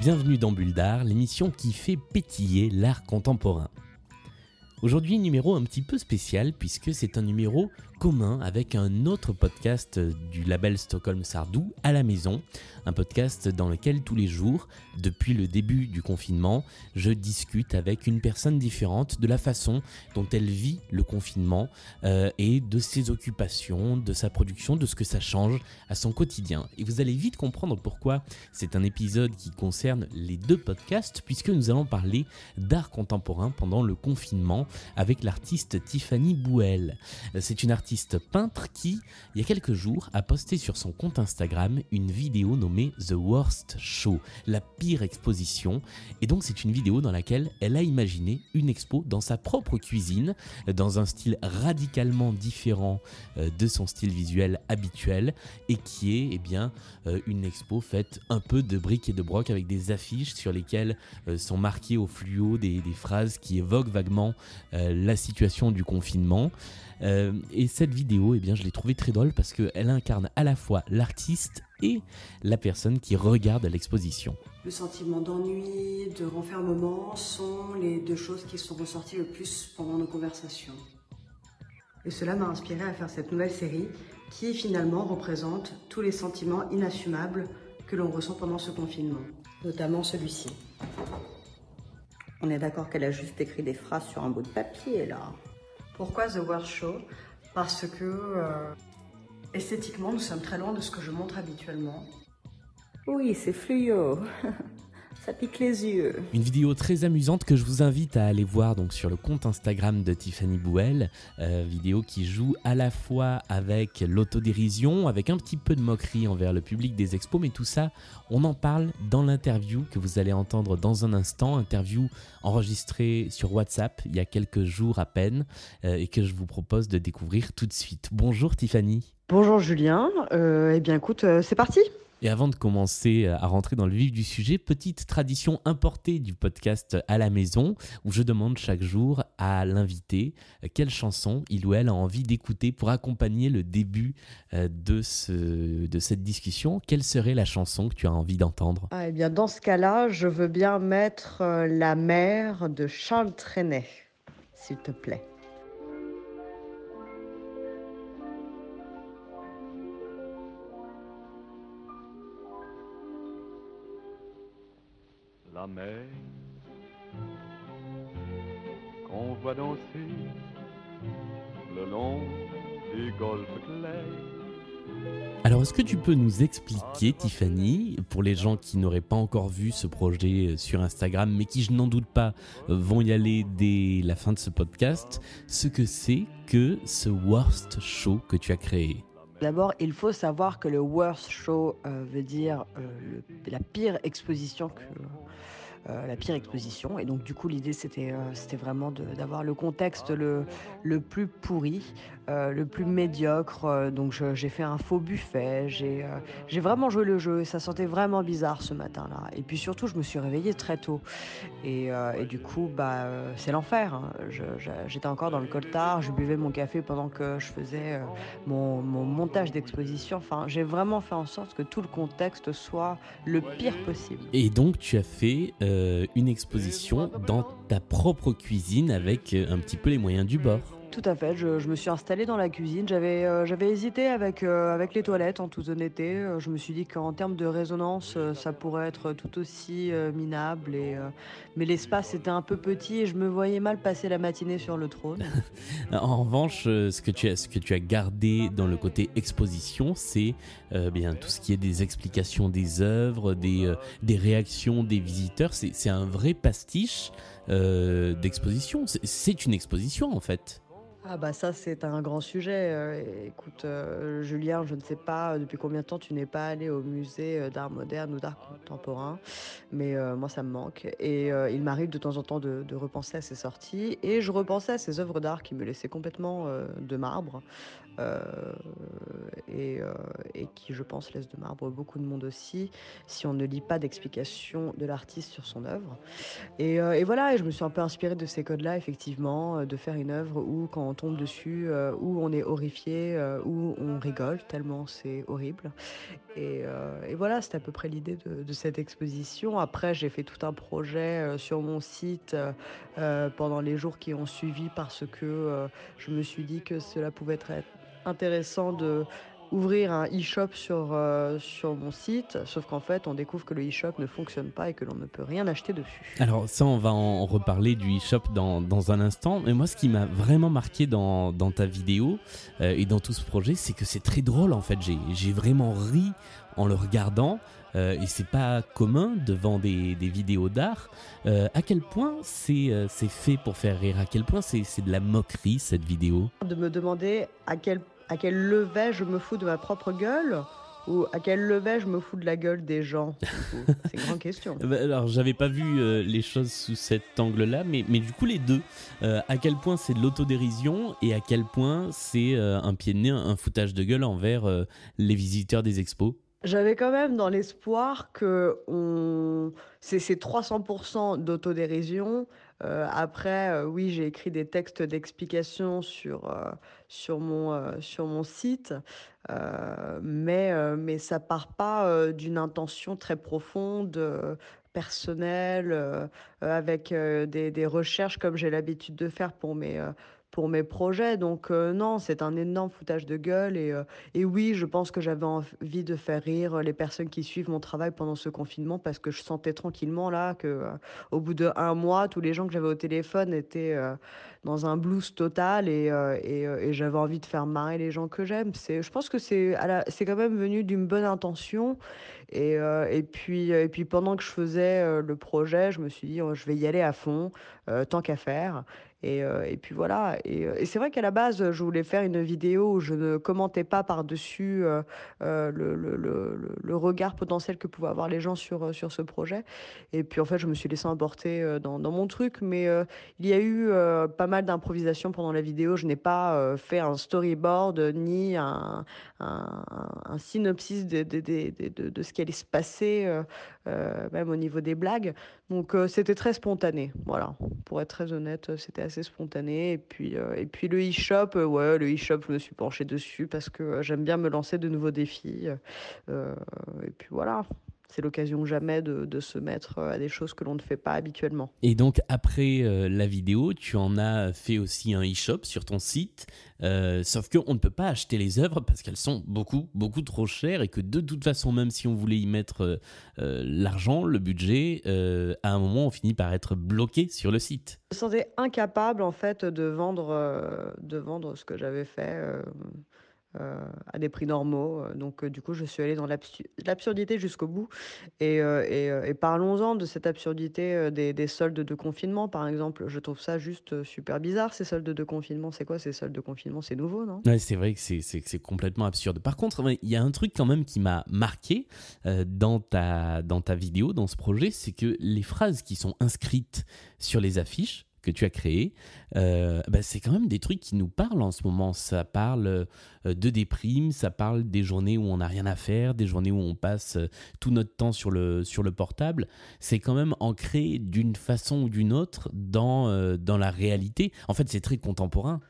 Bienvenue dans Bulle d'Art, l'émission qui fait pétiller l'art contemporain. Aujourd'hui, numéro un petit peu spécial puisque c'est un numéro commun avec un autre podcast du label Stockholm Sardou à la maison, un podcast dans lequel tous les jours, depuis le début du confinement, je discute avec une personne différente de la façon dont elle vit le confinement euh, et de ses occupations, de sa production, de ce que ça change à son quotidien. Et vous allez vite comprendre pourquoi c'est un épisode qui concerne les deux podcasts puisque nous allons parler d'art contemporain pendant le confinement avec l'artiste Tiffany Bouel. C'est une artiste peintre qui, il y a quelques jours, a posté sur son compte Instagram une vidéo nommée The Worst Show, la pire exposition. Et donc c'est une vidéo dans laquelle elle a imaginé une expo dans sa propre cuisine, dans un style radicalement différent euh, de son style visuel habituel, et qui est eh bien, euh, une expo faite un peu de briques et de broc avec des affiches sur lesquelles euh, sont marquées au fluo des, phrases qui évoquent vaguement la situation du confinement. Et cette vidéo, eh bien, je l'ai trouvée très drôle parce qu'elle incarne à la fois l'artiste et la personne qui regarde l'exposition. Le sentiment d'ennui, de renfermement sont les deux choses qui sont ressorties le plus pendant nos conversations. Et cela m'a inspiré à faire cette nouvelle série qui finalement représente tous les sentiments inassumables que l'on ressent pendant ce confinement, notamment celui-ci. On est d'accord qu'elle a juste écrit des phrases sur un bout de papier là. Pourquoi The World Show Parce que euh, esthétiquement, nous sommes très loin de ce que je montre habituellement. Oui, c'est fluo. Ça pique les yeux. Une vidéo très amusante que je vous invite à aller voir donc sur le compte Instagram de Tiffany Bouel. Euh, vidéo qui joue à la fois avec l'autodérision, avec un petit peu de moquerie envers le public des expos, mais tout ça, on en parle dans l'interview que vous allez entendre dans un instant. Interview enregistrée sur WhatsApp il y a quelques jours à peine euh, et que je vous propose de découvrir tout de suite. Bonjour Tiffany. Bonjour Julien. Euh, eh bien écoute, c'est parti. Et avant de commencer à rentrer dans le vif du sujet, petite tradition importée du podcast à la maison, où je demande chaque jour à l'invité quelle chanson il ou elle a envie d'écouter pour accompagner le début euh, de, ce, de cette discussion. Quelle serait la chanson que tu as envie d'entendre? Ah, Eh bien, dans ce cas-là, je veux bien mettre euh, La mer de Charles Trenet, s'il te plaît. La mer qu'on voit danser le long des golfes clairs. Alors, est-ce que tu peux nous expliquer, Tiffany, pour les gens qui n'auraient pas encore vu ce projet sur Instagram, mais qui, je n'en doute pas, vont y aller dès la fin de ce podcast, ce que c'est que ce Worst Show que tu as créé? D'abord, il faut savoir que le worst show euh, veut dire euh, le, la pire exposition que, euh, la pire exposition. Et donc, du coup, l'idée, c'était euh, vraiment d'avoir le contexte le, le plus pourri, euh, le plus médiocre. Donc, j'ai fait un faux buffet. J'ai vraiment joué le jeu. Ça sentait vraiment bizarre ce matin-là. Et puis surtout, je me suis réveillée très tôt. Et, et du coup, bah, c'est l'enfer. Hein. J'étais encore dans le coltard. Je buvais mon café pendant que je faisais mon, mon montage d'exposition. Enfin, j'ai vraiment fait en sorte que tout le contexte soit le pire possible. Et donc, tu as fait euh, une exposition dans ta propre cuisine avec euh, un petit peu les moyens du bord. Tout à fait, je, me suis installée dans la cuisine. J'avais euh, hésité avec, euh, avec les toilettes, en toute honnêteté. Euh, je me suis dit qu'en termes de résonance, ça pourrait être tout aussi minable. Et, mais l'espace était un peu petit et je me voyais mal passer la matinée sur le trône. en revanche, ce que, tu as, ce que tu as gardé dans le côté exposition, c'est bien tout ce qui est des explications des œuvres, des, des réactions des visiteurs. C'est un vrai pastiche d'exposition. C'est une exposition en fait. Ah bah ça c'est un grand sujet. euh, écoute, euh, Julien, je ne sais pas euh, depuis combien de temps tu n'es pas allé au musée d'art moderne ou d'art contemporain, mais moi ça me manque. Et il m'arrive de temps en temps de, repenser à ces sorties et je repensais à ces œuvres d'art qui me laissaient complètement de marbre et, qui, je pense, laissent de marbre beaucoup de monde aussi si on ne lit pas d'explication de l'artiste sur son œuvre. Et, et voilà, et je me suis un peu inspirée de ces codes-là, effectivement, de faire une œuvre où, quand tombe dessus, euh, où on est horrifié, euh, où on rigole, tellement c'est horrible. Et, euh, et voilà, c'est à peu près l'idée de, cette exposition. Après, j'ai fait tout un projet sur mon site pendant les jours qui ont suivi parce que je me suis dit que cela pouvait être intéressant de ouvrir un e-shop sur, euh, sur mon site, sauf qu'en fait, on découvre que le e-shop ne fonctionne pas et que l'on ne peut rien acheter dessus. Alors ça, on va en reparler du e-shop dans, dans un instant. Mais moi, ce qui m'a vraiment marqué dans, dans ta vidéo euh, et dans tout ce projet, c'est que c'est très drôle en fait. J'ai j'ai vraiment ri en le regardant. euh, et c'est pas commun devant des, des vidéos d'art. Euh, à quel point c'est euh, c'est fait pour faire rire? À quel point c'est c'est de la moquerie cette vidéo? De me demander à quel, à quel levet je me fous de ma propre gueule ou à quel levet je me fous de la gueule des gens. C'est une grande question. Bah, Alors, j'avais pas vu euh, les choses sous cet angle-là, mais, mais du coup, les deux. Euh, à quel point c'est de l'autodérision et à quel point c'est euh, un pied de nez, un foutage de gueule envers les visiteurs des expos? J'avais quand même dans l'espoir que on... c'est 300% d'autodérision. Euh, après, euh, oui, j'ai écrit des textes d'explication sur, euh, sur, mon, sur mon site, mais, mais ça part pas d'une intention très profonde, personnelle, euh, avec des, des recherches comme j'ai l'habitude de faire pour mes, pour mes projets. Donc euh, non, c'est un énorme foutage de gueule. Et, euh, et oui, je pense que j'avais envie de faire rire les personnes qui suivent mon travail pendant ce confinement parce que je sentais tranquillement là que euh, au bout de un mois, tous les gens que j'avais au téléphone étaient dans un blues total et, et, j'avais envie de faire marrer les gens que j'aime. C'est, je pense que c'est, c'est quand même venu d'une bonne intention. Et, et, puis, et puis pendant que je faisais le projet, je me suis dit, oh, je vais y aller à fond, tant qu'à faire. Et, euh, et puis voilà. Et, euh, et c'est vrai qu'à la base, je voulais faire une vidéo où je ne commentais pas par-dessus euh, le, regard potentiel que pouvaient avoir les gens sur, sur ce projet. Et puis en fait, je me suis laissé emporter dans, mon truc. Mais il y a eu pas mal d'improvisation pendant la vidéo. Je n'ai pas fait un storyboard ni un, synopsis de, de, de, ce qui allait se passer, même au niveau des blagues. Donc c'était très spontané, voilà. Pour être très honnête, c'était assez spontané. Et puis, euh, et puis le e-shop, euh, ouais, le e-shop, je me suis penchée dessus parce que euh, j'aime bien me lancer de nouveaux défis. Et puis voilà, c'est l'occasion jamais de, de se mettre euh, à des choses que l'on ne fait pas habituellement. Et donc, après euh, la vidéo, tu en as fait aussi un e-shop sur ton site. Euh, sauf qu'on ne peut pas acheter les œuvres parce qu'elles sont beaucoup, beaucoup trop chères et que de toute façon, même si on voulait y mettre euh, l'argent, le budget, à un moment, on finit par être bloqué sur le site. Je me sentais incapable en fait de vendre, de vendre ce que j'avais fait à des prix normaux. Euh, Donc euh, du coup, je suis allée dans l'absu- l'absurdité jusqu'au bout. Et, euh, euh, parlons-en de cette absurdité euh, des, des soldes de confinement, par exemple. Je trouve ça juste euh, super bizarre, ces soldes de confinement. C'est quoi ces soldes de confinement? C'est nouveau, non? Ouais, c'est vrai que c'est- complètement absurde. Par contre, il y a un truc quand même qui m'a marqué euh, dans ta vidéo, dans ce projet, c'est que les phrases qui sont inscrites sur les affiches que tu as créées, euh, bah, c'est quand même des trucs qui nous parlent en ce moment. Ça parle euh, de déprime, ça parle des journées où on n'a rien à faire, des journées où on passe euh, tout notre temps sur le, sur le portable. C'est quand même ancré d'une façon ou d'une autre dans, euh, dans la réalité. En fait, c'est très contemporain.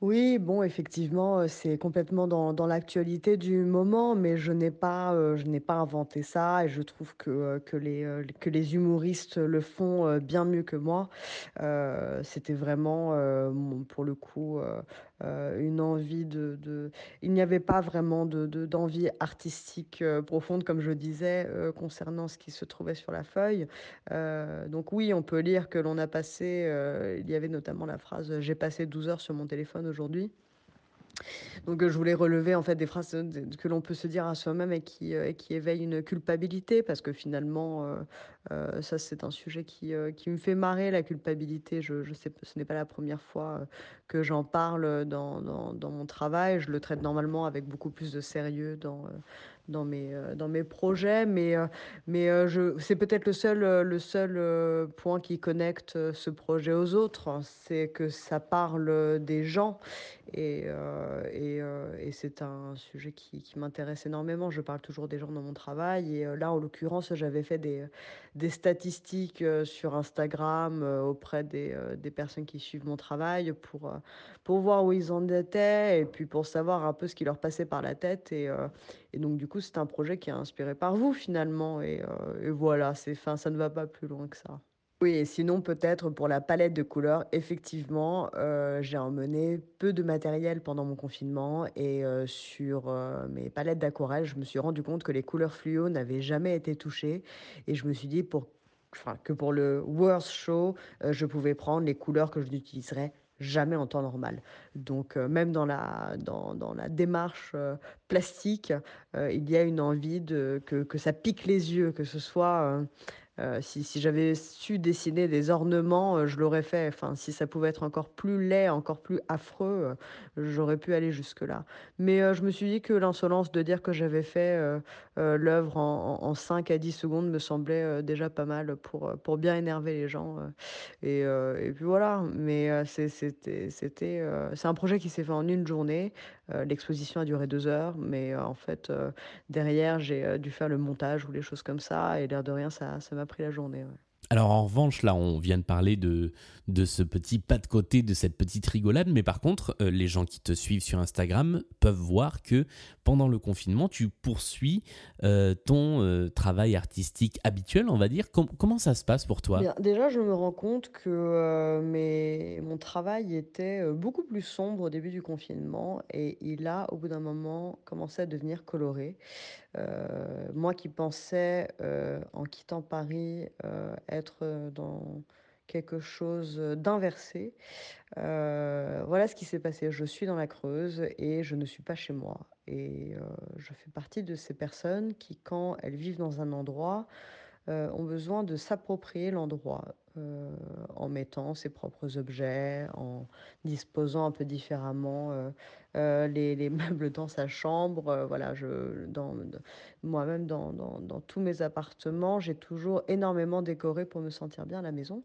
Oui, bon, effectivement, euh, c'est complètement dans, l'actualité du moment, mais je n'ai pas, euh, pas inventé ça et je trouve que, euh, les, humoristes le font bien mieux que moi. C'était vraiment, pour le coup, euh, une envie de, de- Il n'y avait pas vraiment de, de- d'envie artistique euh, profonde, comme je disais, euh, concernant ce qui se trouvait sur la feuille. Donc oui, on peut lire que l'on a passé, il y avait notamment la phrase «J'ai passé 12 heures sur mon téléphone aujourd'hui». Donc, je voulais relever en fait des phrases que l'on peut se dire à soi-même et qui, et qui éveillent une culpabilité parce que finalement, ça c'est un sujet qui, me fait marrer, la culpabilité. Je, je sais, ce n'est pas la première fois que j'en parle dans, mon travail. Je le traite normalement avec beaucoup plus de sérieux dans, mes, euh, projets, mais, euh, euh, c'est peut-être le seul, le seul point qui connecte ce projet aux autres, c'est que ça parle des gens et, et, et c'est un sujet qui, m'intéresse énormément. Je parle toujours des gens dans mon travail et là, en l'occurrence, j'avais fait des, statistiques sur Instagram auprès des, personnes qui suivent mon travail pour, pour voir où ils en étaient et puis pour savoir un peu ce qui leur passait par la tête et, et donc, du coup, c'est un projet qui est inspiré par vous finalement. Et, euh, voilà, c'est fin, ça ne va pas plus loin que ça. Oui, et sinon, peut-être pour la palette de couleurs, effectivement, euh, j'ai emmené peu de matériel pendant mon confinement et euh, sur mes palettes d'aquarelle, je me suis rendu compte que les couleurs fluo n'avaient jamais été touchées et je me suis dit que pour le Worst Show, je pouvais prendre les couleurs que je n'utiliserais jamais en temps normal. Donc euh, même dans la, démarche euh, plastique, euh, il y a une envie que, ça pique les yeux, que ce soit euh, si, j'avais su dessiner des ornements, euh, je l'aurais fait. Enfin, si ça pouvait être encore plus laid, encore plus affreux, euh, j'aurais pu aller jusque-là. Mais je me suis dit que l'insolence de dire que j'avais fait l'œuvre en, en, 5 à 10 secondes me semblait déjà pas mal pour, pour bien énerver les gens. Et, puis voilà. Mais c'était, c'était, c'est un projet qui s'est fait en une journée. L'exposition a duré deux heures, mais en fait, derrière, j'ai dû faire le montage ou les choses comme ça. Et l'air de rien, ça, ça m'a pris la journée. Alors en revanche, là, on vient de parler de, de ce petit pas de côté, de cette petite rigolade, mais par contre, euh, les gens qui te suivent sur Instagram peuvent voir que pendant le confinement, tu poursuis euh, ton euh, travail artistique habituel, on va dire. comment ça se passe pour toi? Déjà, je me rends compte que mon travail était beaucoup plus sombre au début du confinement et il a, au bout d'un moment, commencé à devenir coloré. moi qui pensais, en quittant Paris, dans quelque chose d'inversé. Voilà ce qui s'est passé. Je suis dans la Creuse et je ne suis pas chez moi. Et je fais partie de ces personnes qui, quand elles vivent dans un endroit, euh, ont besoin de s'approprier l'endroit. Euh, en mettant ses propres objets, en disposant un peu différemment euh, les, les, meubles dans sa chambre. voilà, je, moi-même, dans, tous mes appartements, j'ai toujours énormément décoré pour me sentir bien à la maison.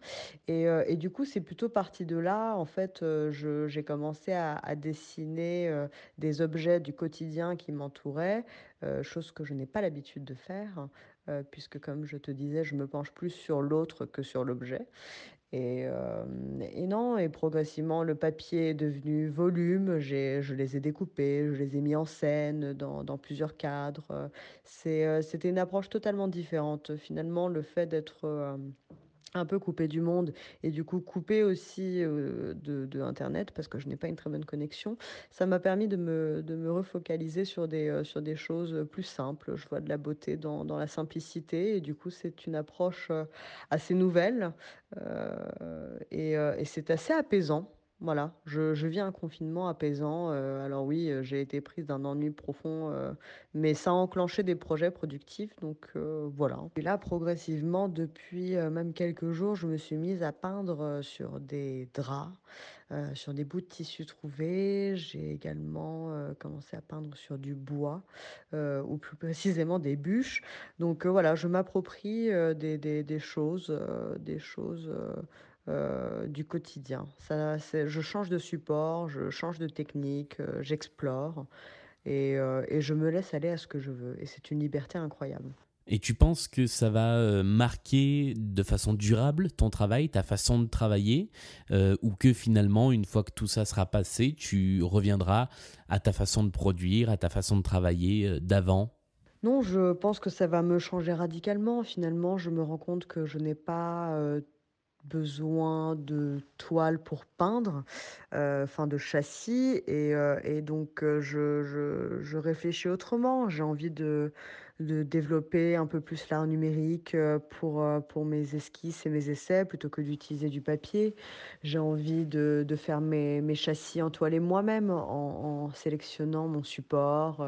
Et, du coup, c'est plutôt parti de là. En fait, j'ai commencé à dessiner des objets du quotidien qui m'entouraient, chose que je n'ai pas l'habitude de faire. Euh, puisque comme je te disais, je me penche plus sur l'autre que sur l'objet. Et, euh, non, et progressivement, le papier est devenu volume, je les ai découpés, je les ai mis en scène dans, dans plusieurs cadres. Euh, c'était une approche totalement différente. Finalement, le fait d'être un peu coupé du monde et du coup coupé aussi euh, de, Internet parce que je n'ai pas une très bonne connexion, ça m'a permis de me, de me refocaliser sur des, sur des choses plus simples. Je vois de la beauté dans, dans la simplicité et du coup c'est une approche assez nouvelle et, et c'est assez apaisant. Voilà, je, je vis un confinement apaisant. Euh, alors oui, euh, j'ai été prise d'un ennui profond, euh, mais ça a enclenché des projets productifs, donc voilà. Et là, progressivement, depuis même quelques jours, je me suis mise à peindre sur des draps, sur des bouts de tissu trouvés. J'ai également commencé à peindre sur du bois, ou plus précisément des bûches. Donc voilà, je m'approprie des, choses, des choses du quotidien. Ça, je change de support, je change de technique, euh, j'explore et, euh, et, je me laisse aller à ce que je veux. Et c'est une liberté incroyable. Et tu penses que ça va euh, marquer de façon durable ton travail, ta façon de travailler, euh, ou que finalement, une fois que tout ça sera passé, tu reviendras à ta façon de produire, à ta façon de travailler euh, d'avant? Non, je pense que ça va me changer radicalement. Finalement, je me rends compte que je n'ai pas besoin de toile pour peindre, heu, enfin de châssis et et donc heu, je réfléchis autrement. J'ai envie de développer un peu plus l'art numérique, pour, pour mes esquisses et mes essais plutôt que d'utiliser du papier. J'ai envie de faire mes mes châssis entoilés moi-même en en sélectionnant mon support,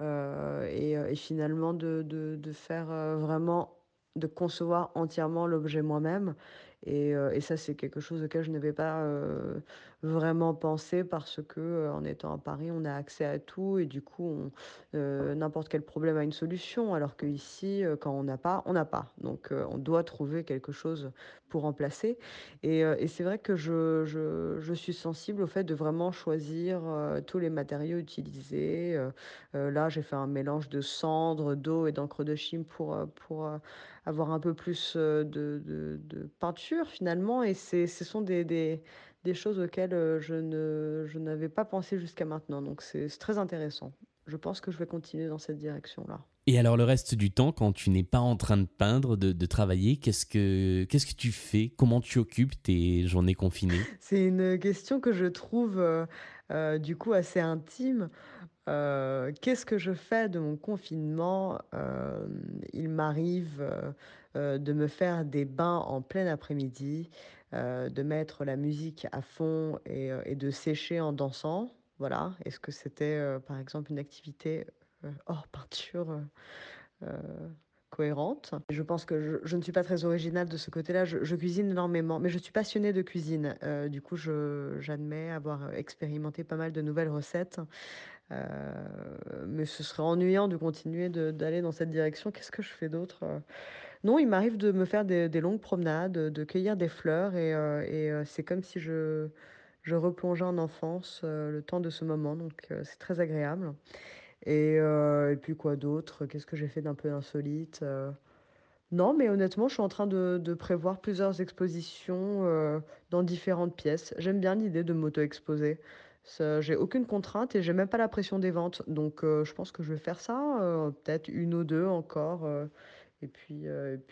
et finalement de de faire, vraiment de concevoir entièrement l'objet moi-même et heu et ça, c'est quelque chose auquel je n'avais pas, heu, vraiment pensé parce que, en étant à Paris, on a accès à tout et du coup, n'importe quel problème a une solution. Alors qu'ici, quand on n'a pas, on n'a pas. Donc on doit trouver quelque chose pour remplacer et et c'est vrai que je je je suis sensible au fait de vraiment choisir, tous les matériaux utilisés, là, j'ai fait un mélange de cendres, d'eau et d'encre de Chine pour, pour, avoir un peu plus, de de peinture finalement et ce sont des des des choses auxquelles, heu, je ne je n'avais pas pensé jusqu'à maintenant donc c'est c'est très intéressant. Je pense que je vais continuer dans cette direction-là. Et alors le reste du temps, quand tu n'es pas en train de peindre, de, de travailler, qu'est-ce que qu'est-ce que tu fais? Comment tu occupes tes journées confinées? C'est une question que je trouve, heu heu, du coup assez intime. Qu'est-ce que je fais de mon confinement? Il m'arrive, de me faire des bains en plein après-midi, heu, de mettre la musique à fond et heu et de sécher en dansant. Voilà. Est-ce que c'était, heu, par exemple une activité, hors peinture, cohérente? Je pense que je ne suis pas très originale de ce côté-là. Je cuisine énormément, mais je suis passionnée de cuisine. Du coup, j'admets avoir expérimenté pas mal de nouvelles recettes. Heu, mais ce serait ennuyant de continuer d'aller dans cette direction. Qu'est-ce que je fais d'autre? Heu, non, il m'arrive de me faire des longues promenades, de cueillir des fleurs et heu, c'est comme si je replongeais en enfance, le temps de ce moment, donc c'est très agréable et puis quoi d'autre? Qu'est-ce que j'ai fait d'un peu insolite? Non, mais honnêtement, je suis en train de prévoir plusieurs expositions, dans différentes pièces. J'aime bien l'idée de m'auto-exposer. J'ai aucune contrainte et j'ai même pas la pression des ventes, donc heu, je pense que je vais faire ça, heu, peut-être une ou 2 encore, heu et puis,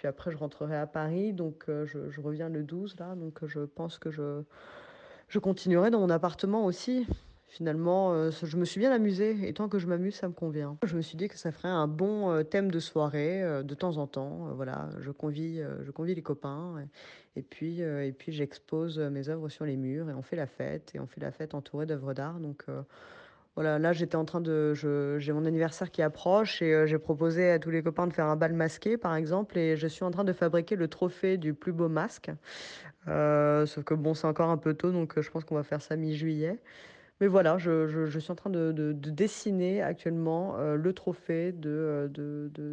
après je rentrerai à Paris, donc je reviens le 12 là, donc je pense que je je continuerai dans mon appartement aussi. Finalement, ce je me suis bien amusée et tant que je m'amuse, ça me convient. Je me suis dit que ça ferait un bon, heu, thème de soirée, heu, de temps en temps, voilà, je convie, je convie les copains et puis, et puis j'expose, mes œuvres sur les murs et on fait la fête et on fait la fête entouré d'œuvres d'art donc voilà, là j'étais en train de j'ai mon anniversaire qui approche et j'ai proposé à tous les copains de faire un bal masqué, par exemple et je suis en train de fabriquer le trophée du plus beau masque. Sauf que bon, c'est encore un peu tôt, donc je pense qu'on va faire ça mi-juillet. Mais voilà, je suis en train de de de dessiner actuellement, heu, le trophée de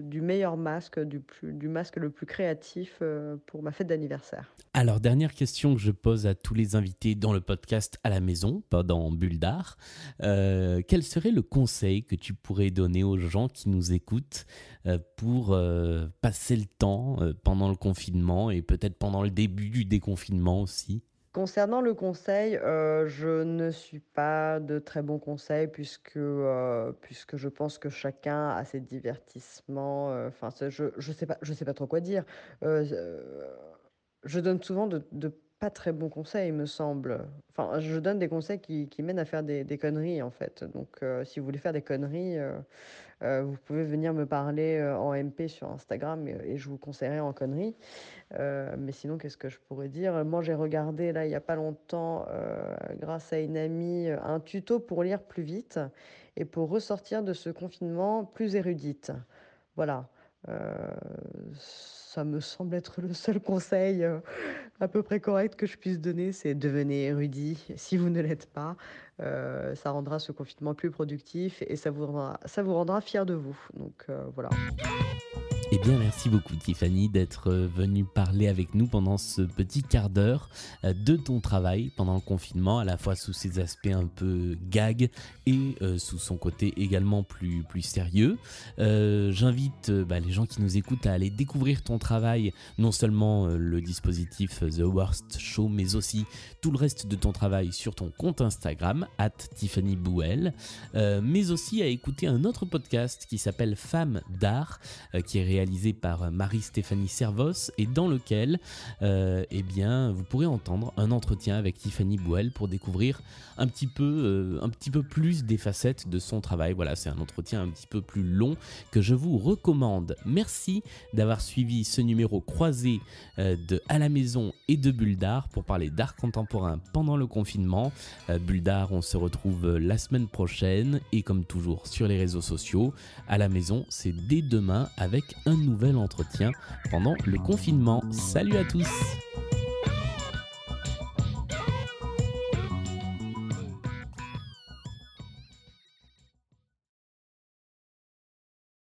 du meilleur masque, du masque le plus créatif, heu, pour ma fête d'anniversaire. Alors dernière question que je pose à tous les invités dans le podcast à la maison, pas dans Bulle d'art. Euh, quel serait le conseil que tu pourrais donner aux gens qui nous écoutent euh, pour euh, passer le temps euh, pendant le confinement et peut-être pendant le début du déconfinement aussi? Concernant le conseil, heu, je ne suis pas de très bons conseils puisque, heu, puisque je pense que chacun a ses divertissements, ce je je sais pas trop quoi dire. Je donne souvent de pas très bons conseils, il me semble. Enfin, je donne des conseils qui qui mènent à faire des des conneries, en fait. Donc, heu, si vous voulez faire des conneries, heu heu, vous pouvez venir me parler, en MP sur Instagram et et je vous conseillerai en conneries. Mais sinon, qu'est-ce que je pourrais dire? Moi, j'ai regardé là, il y a pas longtemps, grâce à une amie, un tuto pour lire plus vite et pour ressortir de ce confinement plus érudite. Voilà, ça me semble être le seul conseil, heu, à peu près correct que je puisse donner, c'est devenez érudit si vous ne l'êtes pas. Heu, ça rendra ce confinement plus productif et ça vous rendra fiers de vous. Donc, voilà. Bien, merci beaucoup Tiffany d'être euh, venue parler avec nous pendant ce petit quart d'heure euh, de ton travail pendant le confinement, à la fois sous ses aspects un peu gag et euh, sous son côté également plus, plus sérieux. J'invite bah, les gens qui nous écoutent à aller découvrir ton travail, non seulement le dispositif The Worst Show, mais aussi tout le reste de ton travail sur ton compte Instagram, at Tiffany Bouel, mais aussi à écouter un autre podcast qui s'appelle Femmes d'art, qui est réalisé par Marie-Stéphanie Servos et dans lequel eh bien, vous pourrez entendre un entretien avec Tiffany Bouel pour découvrir un petit peu, un petit peu plus des facettes de son travail. Voilà, c'est un entretien un petit peu plus long que je vous recommande. Merci d'avoir suivi ce numéro croisé euh, de À la maison et de Bulle d'art pour parler d'art contemporain pendant le confinement. Euh, Bulle on se retrouve euh, la semaine prochaine et comme toujours sur les réseaux sociaux. À la maison, c'est dès demain avec un nouvel entretien pendant le confinement. Salut à tous